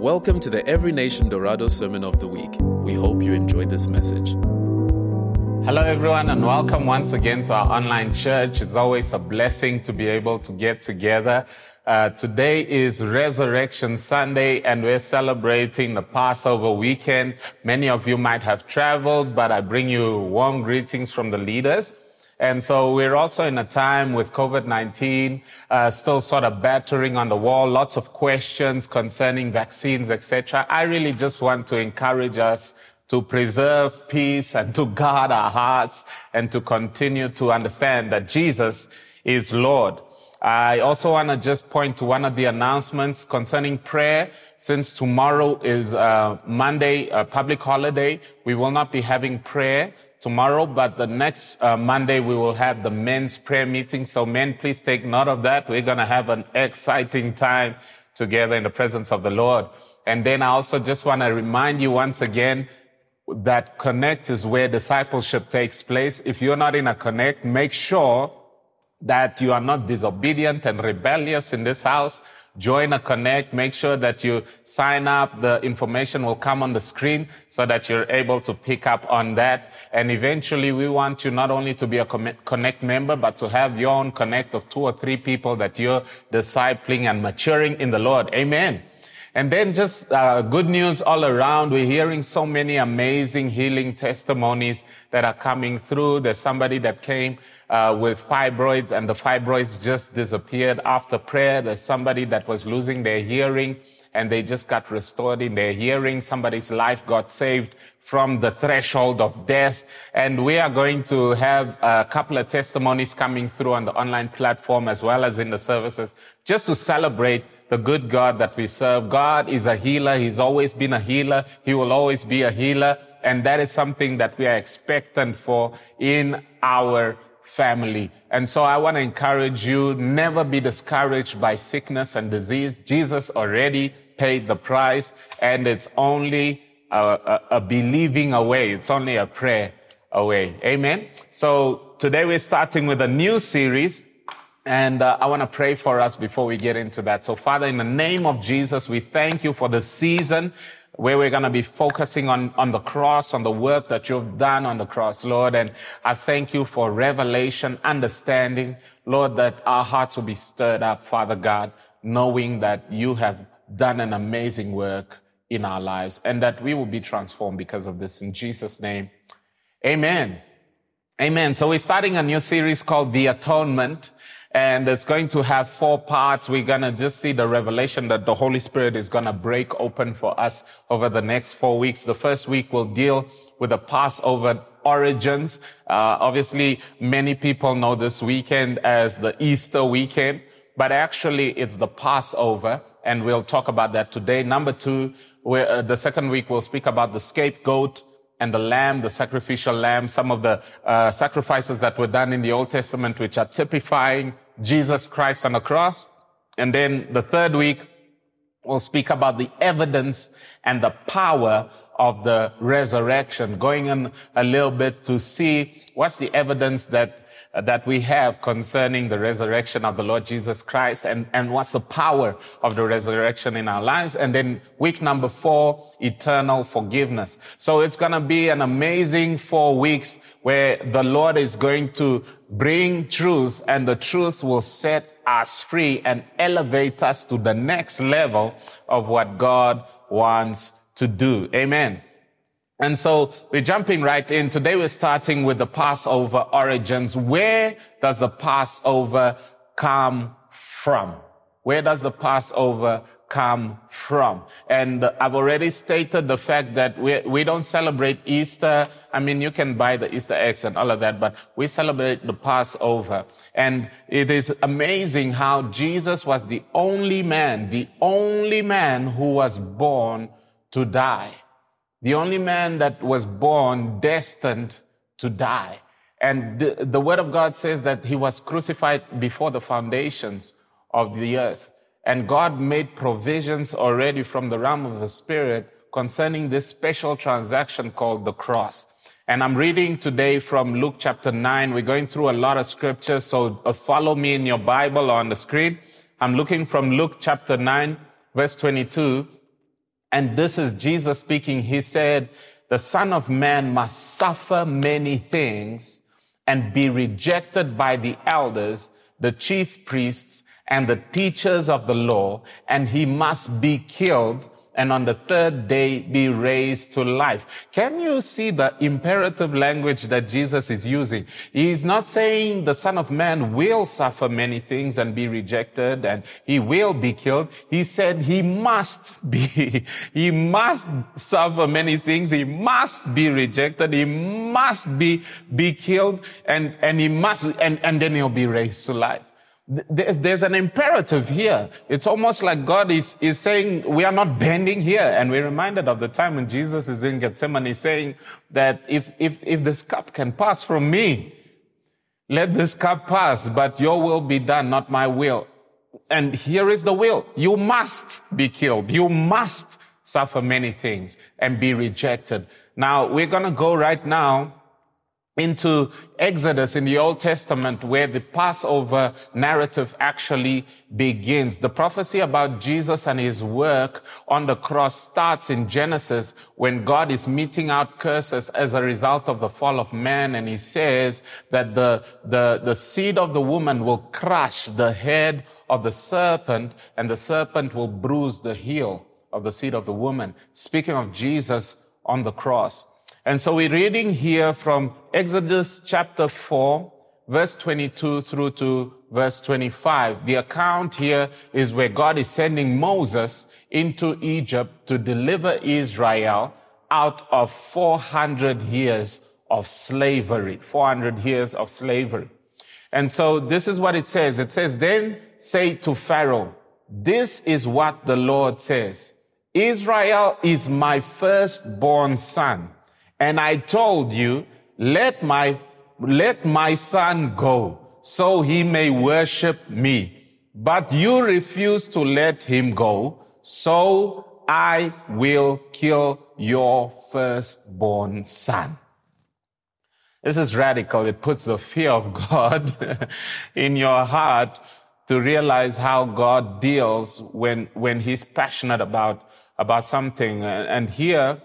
Welcome to the Every Nation Dorado Sermon of the Week. We hope you enjoyed this message. Hello, everyone, and welcome once again to our online church. It's always a blessing to be able to get together. Uh, today is Resurrection Sunday, and we're celebrating the Passover weekend. Many of you might have traveled, but I bring you warm greetings from the leaders. And so we're also in a time with COVID-19 uh, still sort of battering on the wall, lots of questions concerning vaccines, etc. I really just want to encourage us to preserve peace and to guard our hearts and to continue to understand that Jesus is Lord. I also want to just point to one of the announcements concerning prayer. Since tomorrow is uh, Monday, a public holiday, we will not be having prayer tomorrow, but the next uh, Monday we will have the men's prayer meeting. So men, please take note of that. We're going to have an exciting time together in the presence of the Lord. And then I also just want to remind you once again that connect is where discipleship takes place. If you're not in a connect, make sure that you are not disobedient and rebellious in this house join a connect. Make sure that you sign up. The information will come on the screen so that you're able to pick up on that. And eventually we want you not only to be a connect member but to have your own connect of two or three people that you're discipling and maturing in the lord. Amen. And then just uh, good news all around. We're hearing so many amazing healing testimonies that are coming through. There's somebody that came uh, with fibroids and the fibroids just disappeared after prayer. There's somebody that was losing their hearing and they just got restored in their hearing. Somebody's life got saved from the threshold of death. And we are going to have a couple of testimonies coming through on the online platform as well as in the services just to celebrate the good God that we serve. God is a healer. He's always been a healer. He will always be a healer. And that is something that we are expectant for in our family. And so I want to encourage you, never be discouraged by sickness and disease. Jesus already paid the price and it's only a, a, a believing away. It's only a prayer away. Amen. So today we're starting with a new series and uh, I want to pray for us before we get into that. So Father, in the name of Jesus, we thank you for the season where we're going to be focusing on, on the cross, on the work that you've done on the cross, Lord. And I thank you for revelation, understanding, Lord, that our hearts will be stirred up, Father God, knowing that you have done an amazing work in our lives and that we will be transformed because of this in Jesus' name. Amen. Amen. So we're starting a new series called The Atonement and it's going to have four parts. We're going to just see the revelation that the Holy Spirit is going to break open for us over the next four weeks. The first week will deal with the Passover origins. Uh, obviously, many people know this weekend as the Easter weekend, but actually it's the Passover, and we'll talk about that today. Number two, uh, the second week we'll speak about the scapegoat and the lamb, the sacrificial lamb, some of the uh, sacrifices that were done in the Old Testament, which are typifying Jesus Christ on the cross. And then the third week, we'll speak about the evidence and the power of the resurrection, going in a little bit to see what's the evidence that that we have concerning the resurrection of the Lord Jesus Christ and, and what's the power of the resurrection in our lives. And then week number four, eternal forgiveness. So it's going to be an amazing four weeks where the Lord is going to bring truth and the truth will set us free and elevate us to the next level of what God wants to do. Amen. And so we're jumping right in. Today we're starting with the Passover origins. Where does the Passover come from? Where does the Passover come from? And I've already stated the fact that we, we don't celebrate Easter. I mean, you can buy the Easter eggs and all of that, but we celebrate the Passover. And it is amazing how Jesus was the only man, the only man who was born to die the only man that was born destined to die. And the, the, word of God says that he was crucified before the foundations of the earth. And God made provisions already from the realm of the spirit concerning this special transaction called the cross. And I'm reading today from Luke chapter 9. We're going through a lot of scriptures, so uh, follow me in your Bible or on the screen. I'm looking from Luke chapter 9, verse 22 And this is Jesus speaking. He said, the son of man must suffer many things and be rejected by the elders, the chief priests, and the teachers of the law, and he must be killed and on the third day be raised to life. Can you see the imperative language that Jesus is using? He's not saying the son of man will suffer many things and be rejected and he will be killed. He said he must be, he must suffer many things. He must be rejected. He must be, be killed and, and he must, and, and then he'll be raised to life. There's, there's an imperative here. It's almost like God is, is saying, we are not bending here. And we're reminded of the time when Jesus is in Gethsemane saying that if, if, if this cup can pass from me, let this cup pass, but your will be done, not my will. And here is the will. You must be killed. You must suffer many things and be rejected. Now, we're going to go right now into Exodus in the Old Testament where the Passover narrative actually begins. The prophecy about Jesus and his work on the cross starts in Genesis when God is meting out curses as a result of the fall of man. And he says that the, the, the seed of the woman will crush the head of the serpent and the serpent will bruise the heel of the seed of the woman. Speaking of Jesus on the cross. And so we're reading here from Exodus chapter 4, verse 22 through to verse 25. The account here is where God is sending Moses into Egypt to deliver Israel out of 400 years of slavery. 400 years of slavery. And so this is what it says. It says, then say to Pharaoh, this is what the Lord says. Israel is my firstborn son. And I told you, let my, let my son go so he may worship me. But you refuse to let him go. So I will kill your firstborn son. This is radical. It puts the fear of God in your heart to realize how God deals when, when he's passionate about, about something. And here,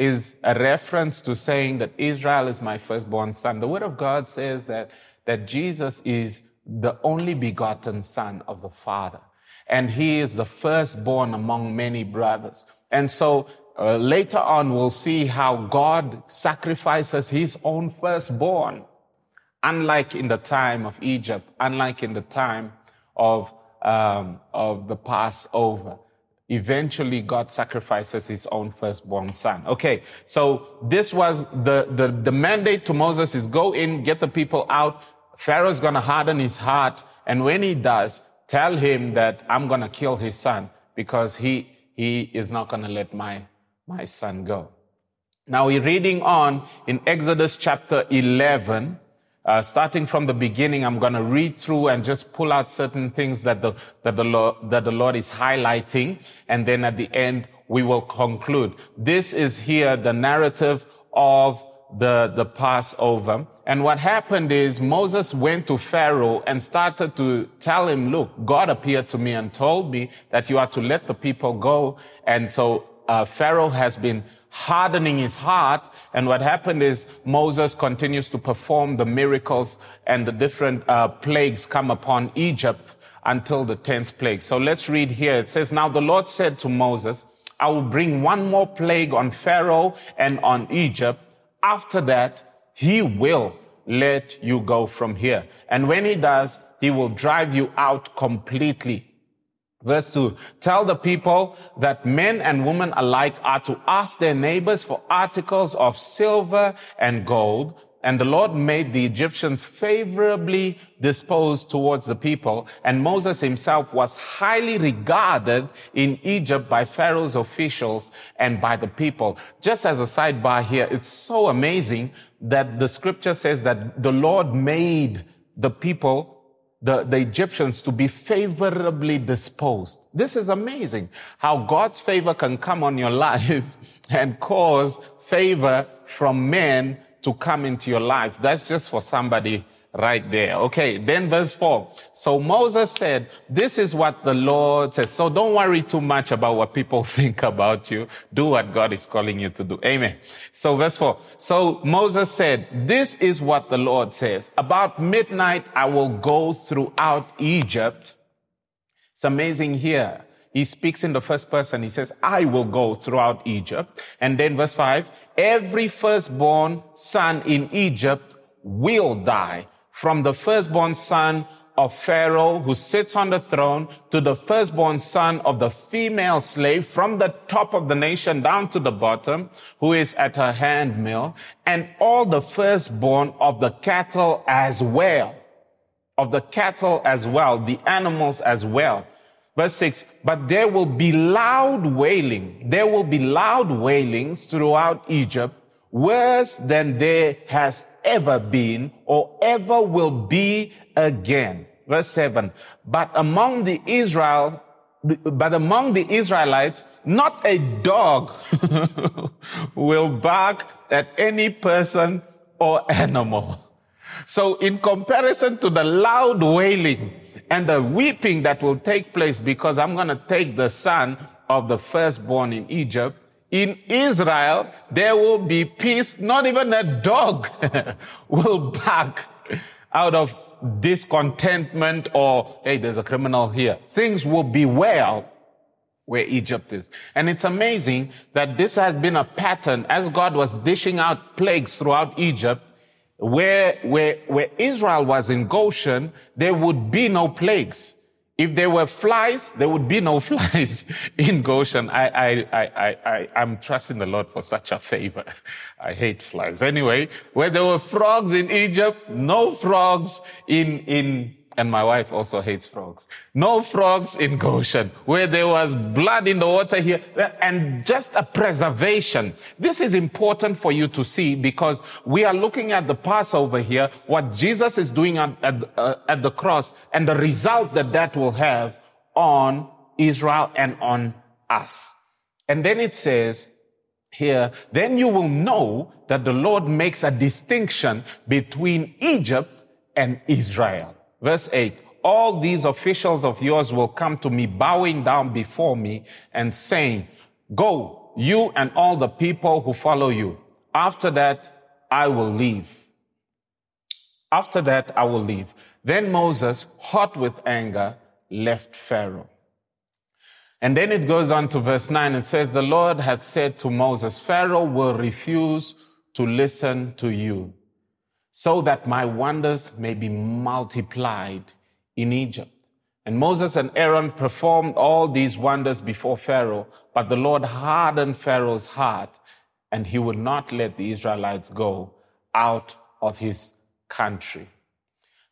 is a reference to saying that Israel is my firstborn son. The word of God says that, that Jesus is the only begotten son of the Father. And he is the firstborn among many brothers. And so uh, later on, we'll see how God sacrifices his own firstborn. Unlike in the time of Egypt, unlike in the time of, um, of the Passover eventually God sacrifices his own firstborn son. Okay, so this was the, the, the mandate to Moses is go in, get the people out. Pharaoh's gonna harden his heart. And when he does, tell him that I'm gonna kill his son because he, he is not gonna let my, my son go. Now we're reading on in Exodus chapter 11, uh, starting from the beginning, I'm going to read through and just pull out certain things that the, that the Lord, that the Lord is highlighting. And then at the end, we will conclude. This is here the narrative of the, the Passover. And what happened is Moses went to Pharaoh and started to tell him, look, God appeared to me and told me that you are to let the people go. And so uh, Pharaoh has been hardening his heart. And what happened is Moses continues to perform the miracles and the different uh, plagues come upon Egypt until the 10th plague. So let's read here. It says, Now the Lord said to Moses, I will bring one more plague on Pharaoh and on Egypt. After that, he will let you go from here. And when he does, he will drive you out completely. Verse 2 Tell the people that men and women alike are to ask their neighbors for articles of silver and gold. And the Lord made the Egyptians favorably disposed towards the people. And Moses himself was highly regarded in Egypt by Pharaoh's officials and by the people. Just as a sidebar here, it's so amazing that the scripture says that the Lord made the people the, the Egyptians to be favorably disposed. This is amazing how God's favor can come on your life and cause favor from men to come into your life. That's just for somebody right there. Okay, then verse 4. So Moses said, This is what the Lord says. So don't worry too much about what people think about you. Do what God is calling you to do. Amen. So verse 4. So Moses said, This is what the Lord says. About midnight, I will go throughout Egypt. It's amazing here. He speaks in the first person. He says, I will go throughout Egypt. And then verse 5 every firstborn son in Egypt will die from the firstborn son of Pharaoh who sits on the throne to the firstborn son of the female slave from the top of the nation down to the bottom who is at her handmill and all the firstborn of the cattle as well, of the cattle as well, the animals as well. Verse 6, but there will be loud wailing. There will be loud wailing throughout Egypt, worse than there has ever been or ever will be again. Verse 7, but among the Israel, but among the Israelites, not a dog will bark at any person or animal. So in comparison to the loud wailing, and the weeping that will take place because I'm going to take the son of the firstborn in Egypt. In Israel, there will be peace. Not even a dog will bark out of discontentment or, hey, there's a criminal here. Things will be well where Egypt is. And it's amazing that this has been a pattern as God was dishing out plagues throughout Egypt where, where, where Israel was in Goshen, there would be no plagues. If there were flies, there would be no flies in Goshen. I, I, I, I, I'm trusting the Lord for such a favor. I hate flies. Anyway, where there were frogs in Egypt, no frogs in, in, and my wife also hates frogs. No frogs in Goshen, where there was blood in the water here, and just a preservation. This is important for you to see because we are looking at the Passover here, what Jesus is doing at, at, uh, at the cross, and the result that that will have on Israel and on us. And then it says, here, then you will know that the Lord makes a distinction between Egypt and Israel. Verse 8 All these officials of yours will come to me, bowing down before me and saying, Go, you and all the people who follow you. After that, I will leave. After that, I will leave. Then Moses, hot with anger, left Pharaoh. And then it goes on to verse 9. It says, The Lord had said to Moses, Pharaoh will refuse to listen to you so that my wonders may be multiplied in Egypt. And Moses and Aaron performed all these wonders before Pharaoh, but the Lord hardened Pharaoh's heart, and he would not let the Israelites go out of his country.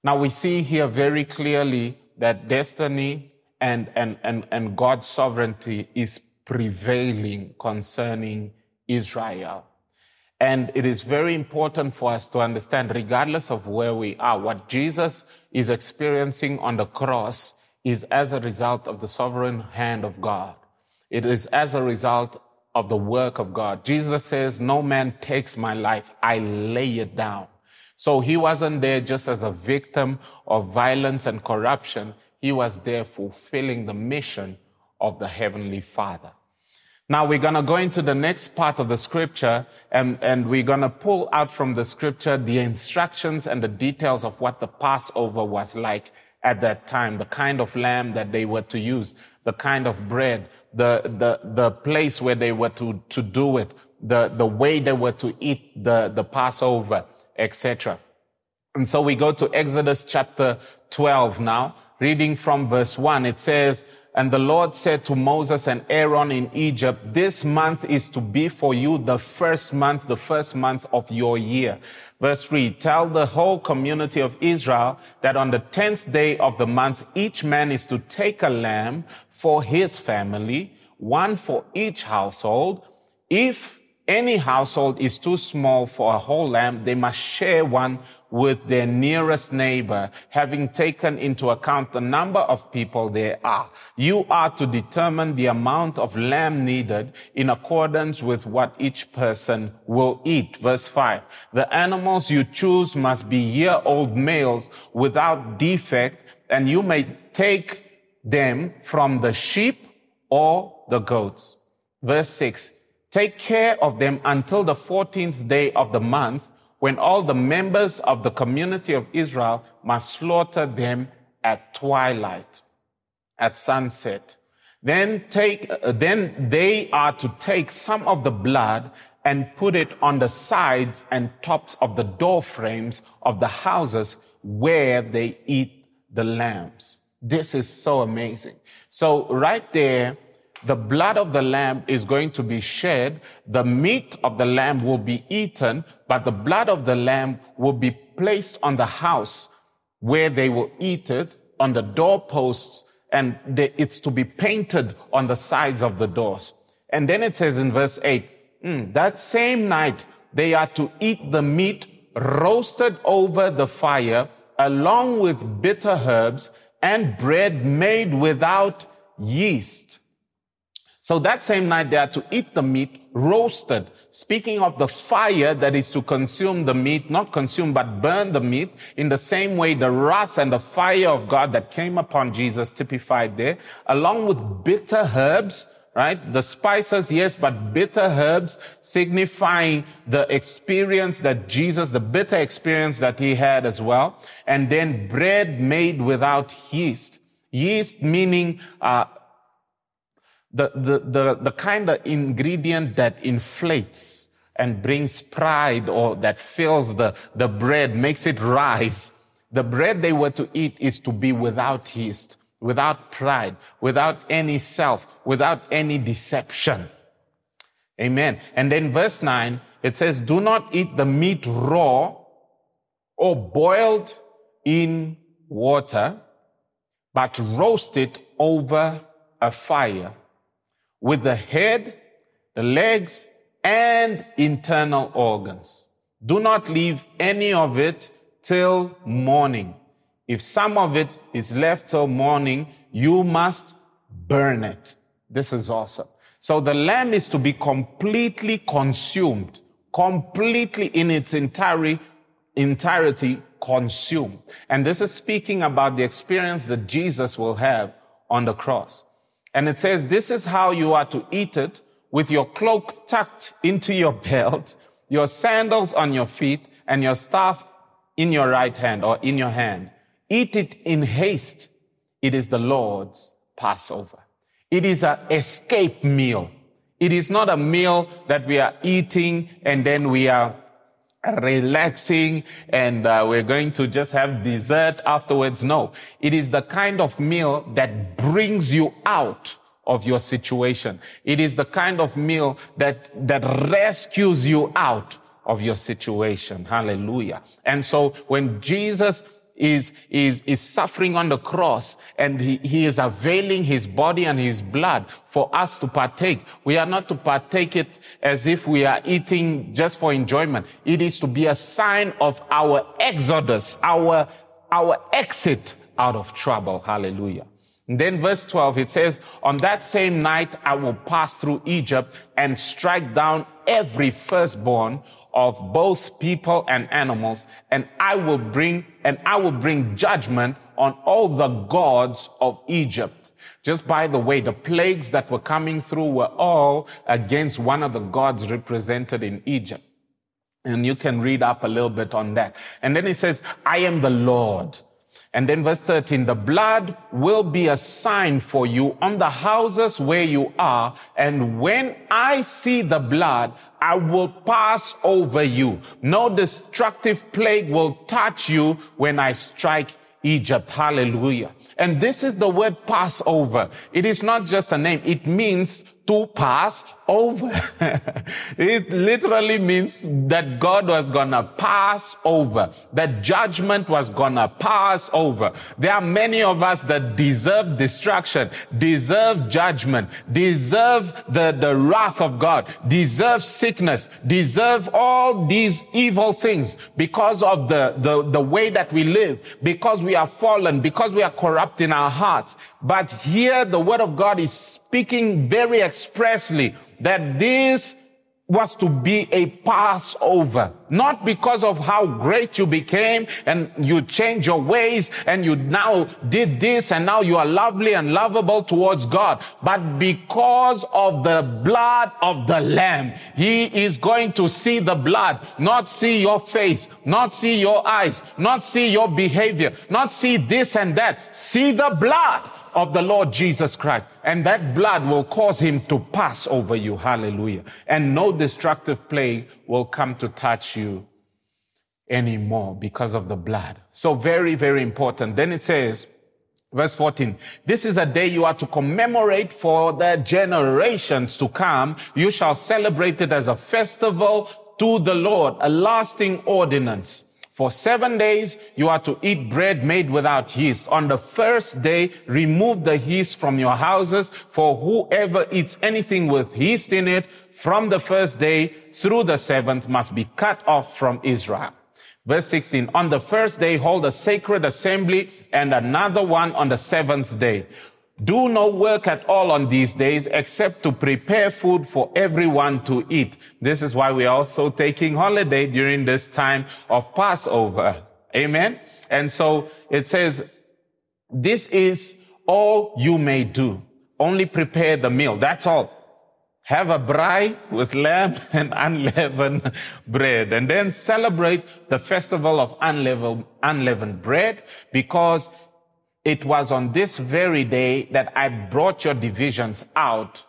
Now we see here very clearly that destiny and, and, and, and God's sovereignty is prevailing concerning Israel. And it is very important for us to understand, regardless of where we are, what Jesus is experiencing on the cross is as a result of the sovereign hand of God. It is as a result of the work of God. Jesus says, no man takes my life. I lay it down. So he wasn't there just as a victim of violence and corruption. He was there fulfilling the mission of the Heavenly Father. Now we're going to go into the next part of the scripture and, and we're going to pull out from the scripture the instructions and the details of what the Passover was like at that time, the kind of lamb that they were to use, the kind of bread, the, the, the place where they were to, to do it, the, the way they were to eat the, the Passover, etc. And so we go to Exodus chapter 12 now, reading from verse 1. It says, and the Lord said to Moses and Aaron in Egypt, this month is to be for you the first month, the first month of your year. Verse 3, tell the whole community of Israel that on the 10th day of the month, each man is to take a lamb for his family, one for each household. If any household is too small for a whole lamb, they must share one with their nearest neighbor, having taken into account the number of people there are. You are to determine the amount of lamb needed in accordance with what each person will eat. Verse 5. The animals you choose must be year old males without defect, and you may take them from the sheep or the goats. Verse 6. Take care of them until the 14th day of the month when all the members of the community of Israel must slaughter them at twilight, at sunset. Then take, then they are to take some of the blood and put it on the sides and tops of the door frames of the houses where they eat the lambs. This is so amazing. So right there, the blood of the lamb is going to be shed. The meat of the lamb will be eaten, but the blood of the lamb will be placed on the house where they will eat it on the doorposts and it's to be painted on the sides of the doors. And then it says in verse 8, mm, that same night they are to eat the meat roasted over the fire along with bitter herbs and bread made without yeast. So that same night they are to eat the meat roasted. Speaking of the fire that is to consume the meat, not consume, but burn the meat, in the same way the wrath and the fire of God that came upon Jesus typified there, along with bitter herbs, right? The spices, yes, but bitter herbs signifying the experience that Jesus, the bitter experience that he had as well. And then bread made without yeast. Yeast meaning uh, the, the, the, the kind of ingredient that inflates and brings pride or that fills the, the bread, makes it rise. The bread they were to eat is to be without yeast, without pride, without any self, without any deception. Amen. And then verse 9, it says, Do not eat the meat raw or boiled in water, but roast it over a fire with the head, the legs, and internal organs. Do not leave any of it till morning. If some of it is left till morning, you must burn it. This is awesome. So the lamb is to be completely consumed, completely in its entirety, entirety consumed. And this is speaking about the experience that Jesus will have on the cross. And it says, this is how you are to eat it with your cloak tucked into your belt, your sandals on your feet, and your staff in your right hand or in your hand. Eat it in haste. It is the Lord's Passover. It is an escape meal. It is not a meal that we are eating and then we are relaxing and uh, we're going to just have dessert afterwards. No, it is the kind of meal that brings you out of your situation. It is the kind of meal that, that rescues you out of your situation. Hallelujah. And so when Jesus is, is, is suffering on the cross and he, he is availing his body and his blood for us to partake. We are not to partake it as if we are eating just for enjoyment. It is to be a sign of our exodus, our, our exit out of trouble. Hallelujah. And then verse 12, it says, on that same night, I will pass through Egypt and strike down every firstborn of both people and animals, and I will bring, and I will bring judgment on all the gods of Egypt. Just by the way, the plagues that were coming through were all against one of the gods represented in Egypt. And you can read up a little bit on that. And then he says, I am the Lord. And then verse 13, the blood will be a sign for you on the houses where you are. And when I see the blood, I will pass over you. No destructive plague will touch you when I strike Egypt. Hallelujah. And this is the word Passover. It is not just a name. It means to pass over. it literally means that God was gonna pass over. That judgment was gonna pass over. There are many of us that deserve destruction, deserve judgment, deserve the, the wrath of God, deserve sickness, deserve all these evil things because of the, the, the way that we live, because we are fallen, because we are corrupt in our hearts. But here the word of God is speaking very expressly that this was to be a Passover, not because of how great you became and you changed your ways and you now did this and now you are lovely and lovable towards God, but because of the blood of the Lamb. He is going to see the blood, not see your face, not see your eyes, not see your behavior, not see this and that. See the blood of the Lord Jesus Christ. And that blood will cause him to pass over you. Hallelujah. And no destructive plague will come to touch you anymore because of the blood. So very, very important. Then it says, Verse 14, this is a day you are to commemorate for the generations to come. You shall celebrate it as a festival to the Lord, a lasting ordinance. For seven days, you are to eat bread made without yeast. On the first day, remove the yeast from your houses, for whoever eats anything with yeast in it from the first day through the seventh must be cut off from Israel. Verse 16, on the first day, hold a sacred assembly and another one on the seventh day. Do no work at all on these days except to prepare food for everyone to eat. This is why we are also taking holiday during this time of Passover. Amen. And so it says, this is all you may do. Only prepare the meal. That's all. Have a braai with lamb and unleavened bread and then celebrate the festival of unleavened, unleavened bread because it was on this very day that I brought your divisions out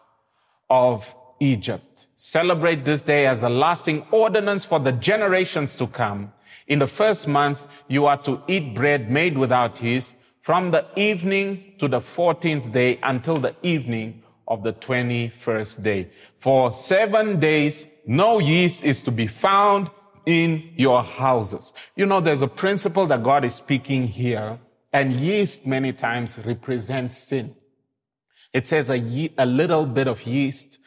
of Egypt. Celebrate this day as a lasting ordinance for the generations to come. In the first month, you are to eat bread made without yeast from the evening to the 14th day until the evening of the 21st day. For seven days, no yeast is to be found in your houses. You know, there's a principle that God is speaking here and yeast many times represents sin. It says a, ye- a little bit of yeast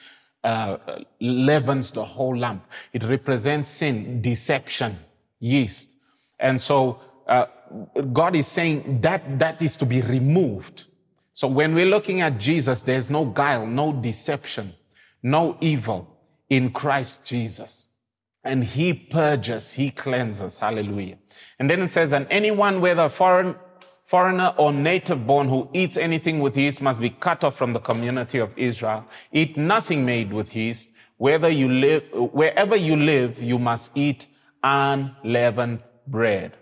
uh, leavens the whole lump. It represents sin, deception, yeast. And so uh, God is saying that that is to be removed. So when we're looking at Jesus, there's no guile, no deception, no evil in Christ Jesus. And he purges, he cleanses. Hallelujah. And then it says, and anyone, whether foreign Foreigner or native born who eats anything with yeast must be cut off from the community of Israel. Eat nothing made with yeast. Whether you live, wherever you live, you must eat unleavened bread.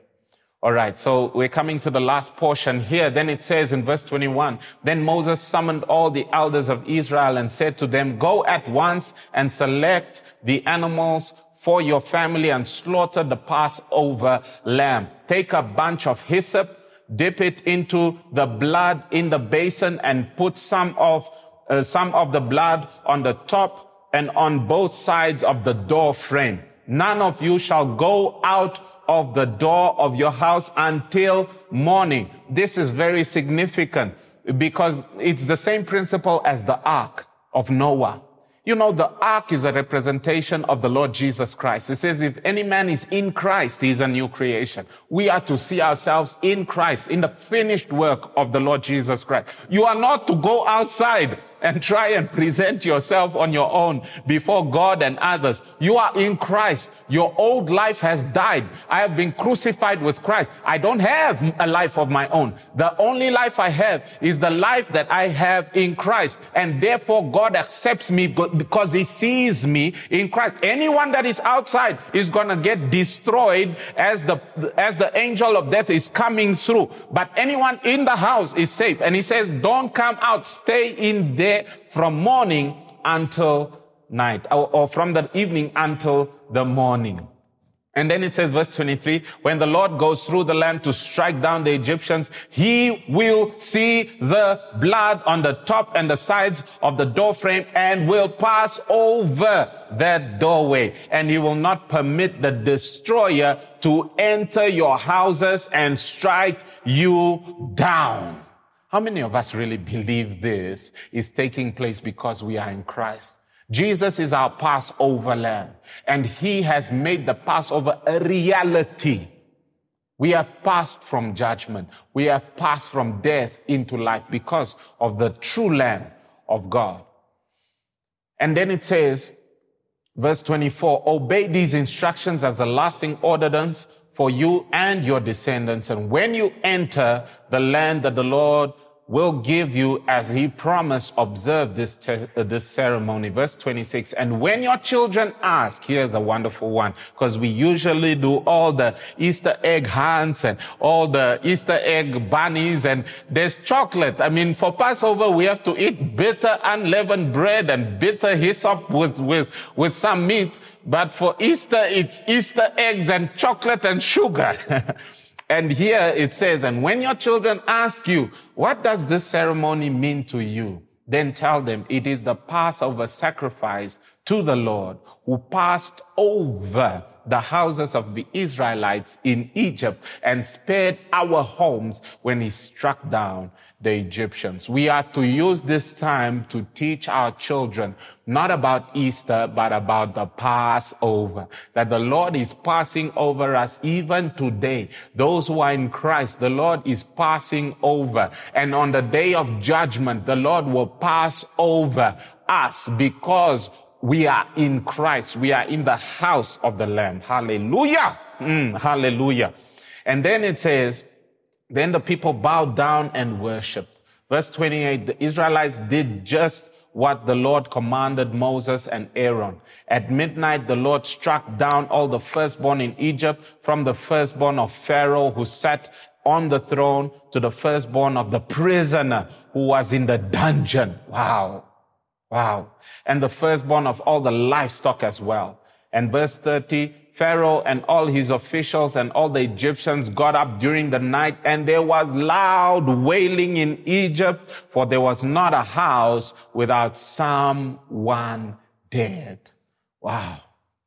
All right. So we're coming to the last portion here. Then it says in verse 21, then Moses summoned all the elders of Israel and said to them, go at once and select the animals for your family and slaughter the Passover lamb. Take a bunch of hyssop dip it into the blood in the basin and put some of uh, some of the blood on the top and on both sides of the door frame. None of you shall go out of the door of your house until morning. This is very significant because it's the same principle as the ark of Noah. You know, the ark is a representation of the Lord Jesus Christ. It says, if any man is in Christ, he is a new creation. We are to see ourselves in Christ, in the finished work of the Lord Jesus Christ. You are not to go outside and try and present yourself on your own before God and others. You are in Christ. Your old life has died. I have been crucified with Christ. I don't have a life of my own. The only life I have is the life that I have in Christ. And therefore God accepts me because he sees me in Christ. Anyone that is outside is going to get destroyed as the, as the angel of death is coming through. But anyone in the house is safe. And he says, don't come out. Stay in there there from morning until night, or, or from the evening until the morning. And then it says, verse 23, when the Lord goes through the land to strike down the Egyptians, he will see the blood on the top and the sides of the doorframe and will pass over that doorway. And he will not permit the destroyer to enter your houses and strike you down. How many of us really believe this is taking place because we are in Christ? Jesus is our Passover lamb, and he has made the Passover a reality. We have passed from judgment. We have passed from death into life because of the true lamb of God. And then it says, verse 24, obey these instructions as a lasting ordinance for you and your descendants. And when you enter the land that the Lord will give you as he promised observe this te- uh, this ceremony. Verse 26 and when your children ask here's a wonderful one because we usually do all the easter egg hunts and all the easter egg bunnies and there's chocolate. I mean for passover we have to eat bitter unleavened bread and bitter hyssop with with with some meat but for easter it's easter eggs and chocolate and sugar And here it says, and when your children ask you, what does this ceremony mean to you? Then tell them it is the Passover sacrifice to the Lord who passed over the houses of the Israelites in Egypt and spared our homes when he struck down the Egyptians. We are to use this time to teach our children not about Easter, but about the Passover. That the Lord is passing over us even today. Those who are in Christ, the Lord is passing over. And on the day of judgment, the Lord will pass over us because we are in Christ. We are in the house of the Lamb. Hallelujah. Mm, hallelujah. And then it says, then the people bowed down and worshiped. Verse 28, the Israelites did just what the Lord commanded Moses and Aaron. At midnight, the Lord struck down all the firstborn in Egypt, from the firstborn of Pharaoh who sat on the throne to the firstborn of the prisoner who was in the dungeon. Wow. Wow. And the firstborn of all the livestock as well. And verse 30, Pharaoh and all his officials and all the Egyptians got up during the night and there was loud wailing in Egypt for there was not a house without someone dead. Wow.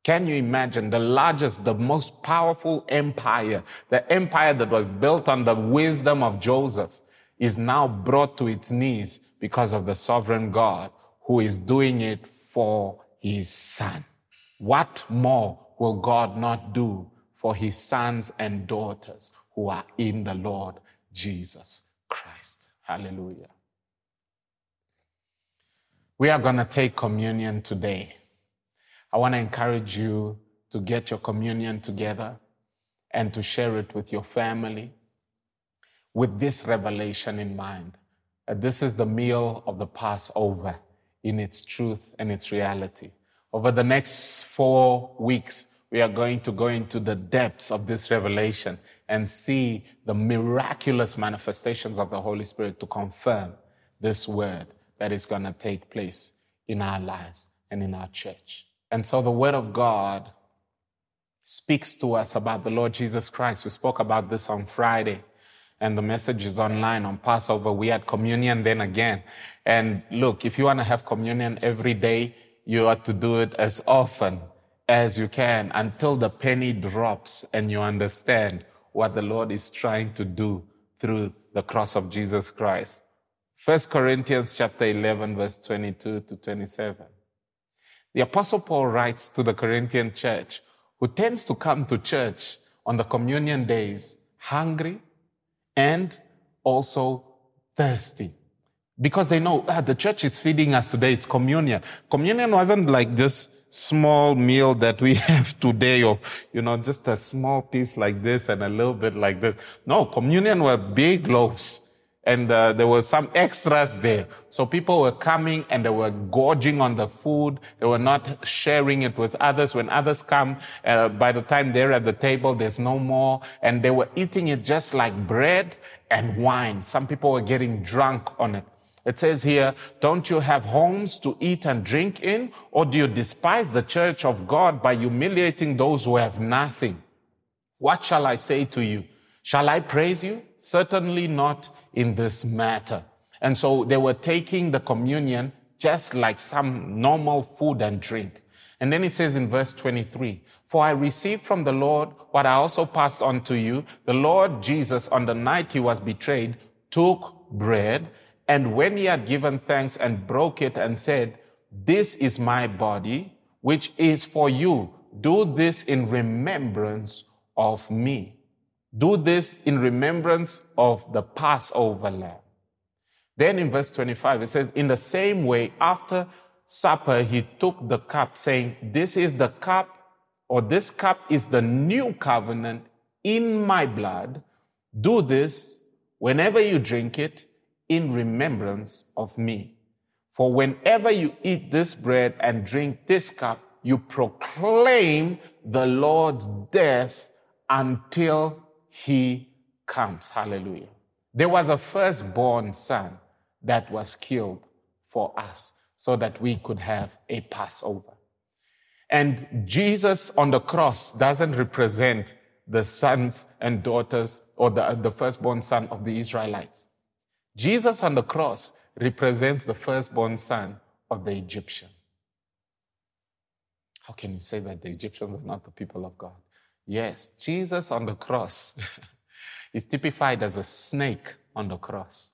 Can you imagine the largest, the most powerful empire, the empire that was built on the wisdom of Joseph is now brought to its knees because of the sovereign God who is doing it for his son. What more will God not do for his sons and daughters who are in the Lord Jesus Christ? Hallelujah. We are going to take communion today. I want to encourage you to get your communion together and to share it with your family with this revelation in mind. This is the meal of the Passover in its truth and its reality. Over the next four weeks, we are going to go into the depths of this revelation and see the miraculous manifestations of the Holy Spirit to confirm this word that is going to take place in our lives and in our church. And so the word of God speaks to us about the Lord Jesus Christ. We spoke about this on Friday and the message is online on Passover. We had communion then again. And look, if you want to have communion every day, you ought to do it as often as you can until the penny drops and you understand what the Lord is trying to do through the cross of Jesus Christ. First Corinthians chapter 11 verse 22 to 27. The apostle Paul writes to the Corinthian church who tends to come to church on the communion days hungry and also thirsty because they know ah, the church is feeding us today. It's communion. Communion wasn't like this small meal that we have today of, you know, just a small piece like this and a little bit like this. No, communion were big loaves and uh, there were some extras there. So people were coming and they were gorging on the food. They were not sharing it with others. When others come, uh, by the time they're at the table, there's no more. And they were eating it just like bread and wine. Some people were getting drunk on it. It says here, don't you have homes to eat and drink in? Or do you despise the church of God by humiliating those who have nothing? What shall I say to you? Shall I praise you? Certainly not in this matter. And so they were taking the communion just like some normal food and drink. And then he says in verse 23, For I received from the Lord what I also passed on to you. The Lord Jesus, on the night he was betrayed, took bread, and when he had given thanks and broke it and said, This is my body, which is for you. Do this in remembrance of me. Do this in remembrance of the Passover lamb. Then in verse 25, it says, In the same way, after supper, he took the cup, saying, This is the cup, or this cup is the new covenant in my blood. Do this whenever you drink it in remembrance of me. For whenever you eat this bread and drink this cup, you proclaim the Lord's death until he comes. Hallelujah. There was a firstborn son that was killed for us so that we could have a Passover. And Jesus on the cross doesn't represent the sons and daughters or the, the firstborn son of the Israelites. Jesus on the cross represents the firstborn son of the Egyptian. How can you say that the Egyptians are not the people of God? Yes, Jesus on the cross is typified as a snake on the cross.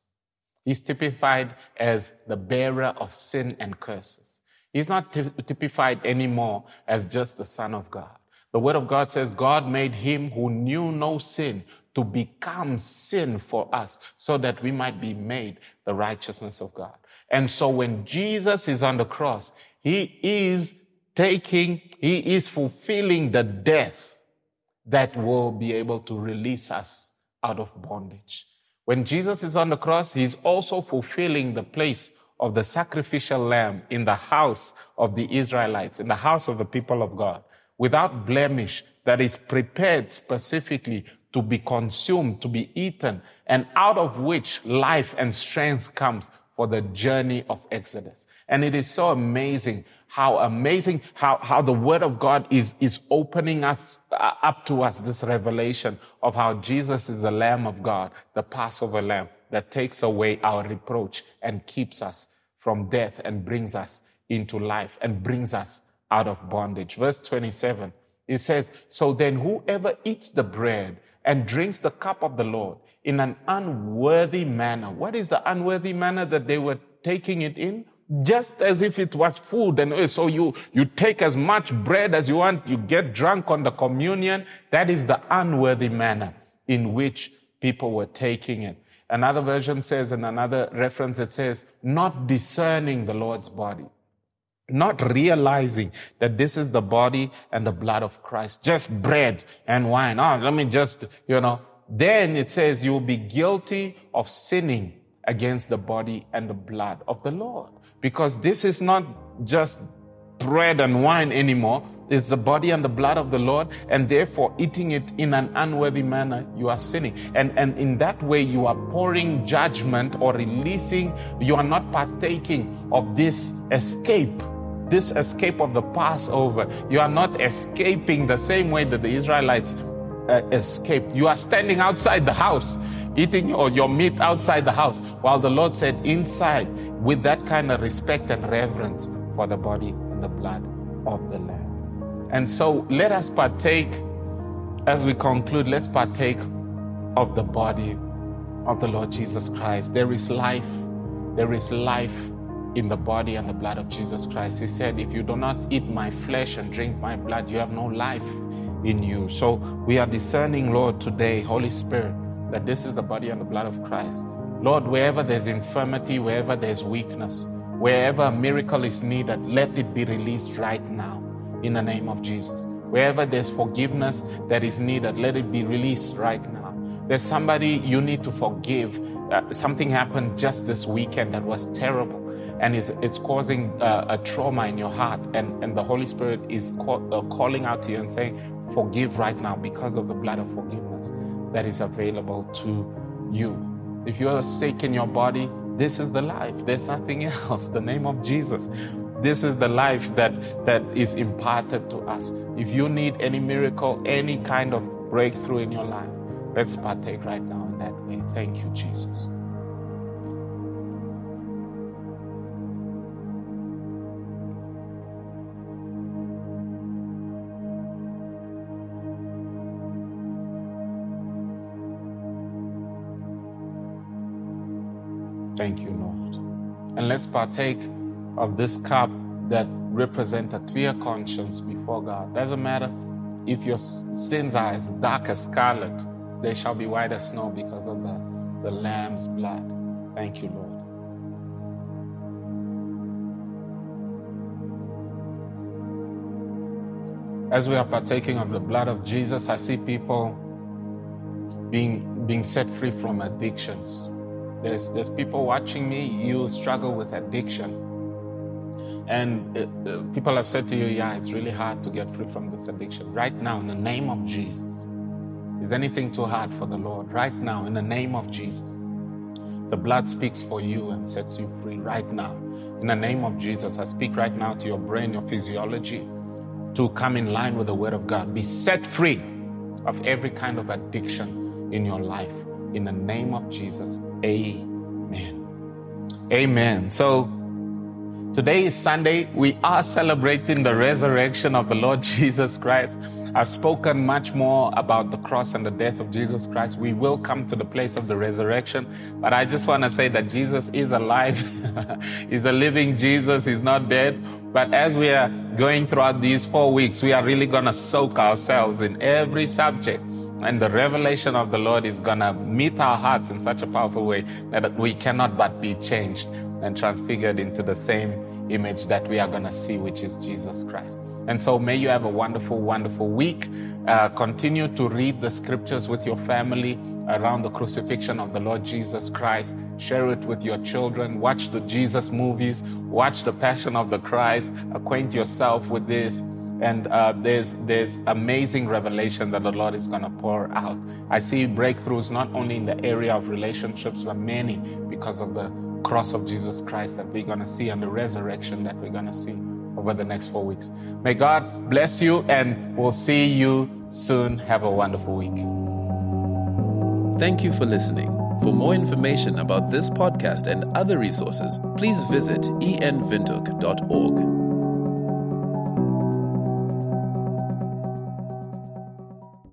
He's typified as the bearer of sin and curses. He's not typified anymore as just the Son of God. The Word of God says God made him who knew no sin to become sin for us so that we might be made the righteousness of God. And so when Jesus is on the cross, he is taking, he is fulfilling the death that will be able to release us out of bondage. When Jesus is on the cross, he's also fulfilling the place of the sacrificial lamb in the house of the Israelites, in the house of the people of God, without blemish, that is prepared specifically to be consumed, to be eaten, and out of which life and strength comes for the journey of Exodus. And it is so amazing how amazing, how, how the word of God is, is opening us uh, up to us this revelation of how Jesus is the Lamb of God, the Passover Lamb that takes away our reproach and keeps us from death and brings us into life and brings us out of bondage. Verse 27, it says, So then whoever eats the bread and drinks the cup of the Lord in an unworthy manner. What is the unworthy manner that they were taking it in? just as if it was food. And oh, so you, you take as much bread as you want, you get drunk on the communion. That is the unworthy manner in which people were taking it. Another version says, in another reference, it says, not discerning the Lord's body, not realizing that this is the body and the blood of Christ, just bread and wine. Oh, let me just, you know. Then it says you will be guilty of sinning against the body and the blood of the Lord because this is not just bread and wine anymore. It's the body and the blood of the Lord, and therefore eating it in an unworthy manner, you are sinning. And, and in that way, you are pouring judgment or releasing, you are not partaking of this escape, this escape of the Passover. You are not escaping the same way that the Israelites uh, escaped. You are standing outside the house, eating your, your meat outside the house, while the Lord said, inside with that kind of respect and reverence for the body and the blood of the Lamb. And so let us partake, as we conclude, let's partake of the body of the Lord Jesus Christ. There is life, there is life in the body and the blood of Jesus Christ. He said, If you do not eat my flesh and drink my blood, you have no life in you. So we are discerning, Lord, today, Holy Spirit, that this is the body and the blood of Christ Lord, wherever there's infirmity, wherever there's weakness, wherever a miracle is needed, let it be released right now in the name of Jesus. Wherever there's forgiveness that is needed, let it be released right now. There's somebody you need to forgive. Uh, something happened just this weekend that was terrible and it's, it's causing uh, a trauma in your heart. And, and the Holy Spirit is uh, calling out to you and saying, Forgive right now because of the blood of forgiveness that is available to you. If you are sick in your body, This is the life. There's nothing else. The name of Jesus. This is the life that, that is imparted to us. If you need any miracle, any kind of breakthrough in your life, let's partake right now in that way. Thank you, Jesus. Thank you, Lord. And let's partake of this cup that represent a clear conscience before God. Doesn't matter if your sins are as dark as scarlet, they shall be white as snow because of the, the Lamb's blood. Thank you, Lord. As we are partaking of the blood of Jesus, I see people being, being set free from addictions. There's, there's people watching me, you struggle with addiction. And uh, uh, people have said to you, yeah, it's really hard to get free from this addiction. Right now, in the name of Jesus, is anything too hard for the Lord? Right now, in the name of Jesus, the blood speaks for you and sets you free right now. In the name of Jesus, I speak right now to your brain, your physiology, to come in line with the Word of God. Be set free of every kind of addiction in your life. In the name of Jesus, amen. Amen. So, today is Sunday. We are celebrating the resurrection of the Lord Jesus Christ. I've spoken much more about the cross and the death of Jesus Christ. We will come to the place of the resurrection, but I just want to say that Jesus is alive. He's a living Jesus. He's not dead. But as we are going throughout these four weeks, we are really going to soak ourselves in every subject and the revelation of the Lord is going to meet our hearts in such a powerful way that we cannot but be changed and transfigured into the same image that we are going to see, which is Jesus Christ. And so may you have a wonderful, wonderful week. Uh, continue to read the scriptures with your family around the crucifixion of the Lord Jesus Christ. Share it with your children. Watch the Jesus movies. Watch the Passion of the Christ. Acquaint yourself with this and uh, there's there's amazing revelation that the Lord is going to pour out. I see breakthroughs not only in the area of relationships, but many because of the cross of Jesus Christ that we're going to see and the resurrection that we're going to see over the next four weeks. May God bless you, and we'll see you soon. Have a wonderful week. Thank you for listening. For more information about this podcast and other resources, please visit envintook.org.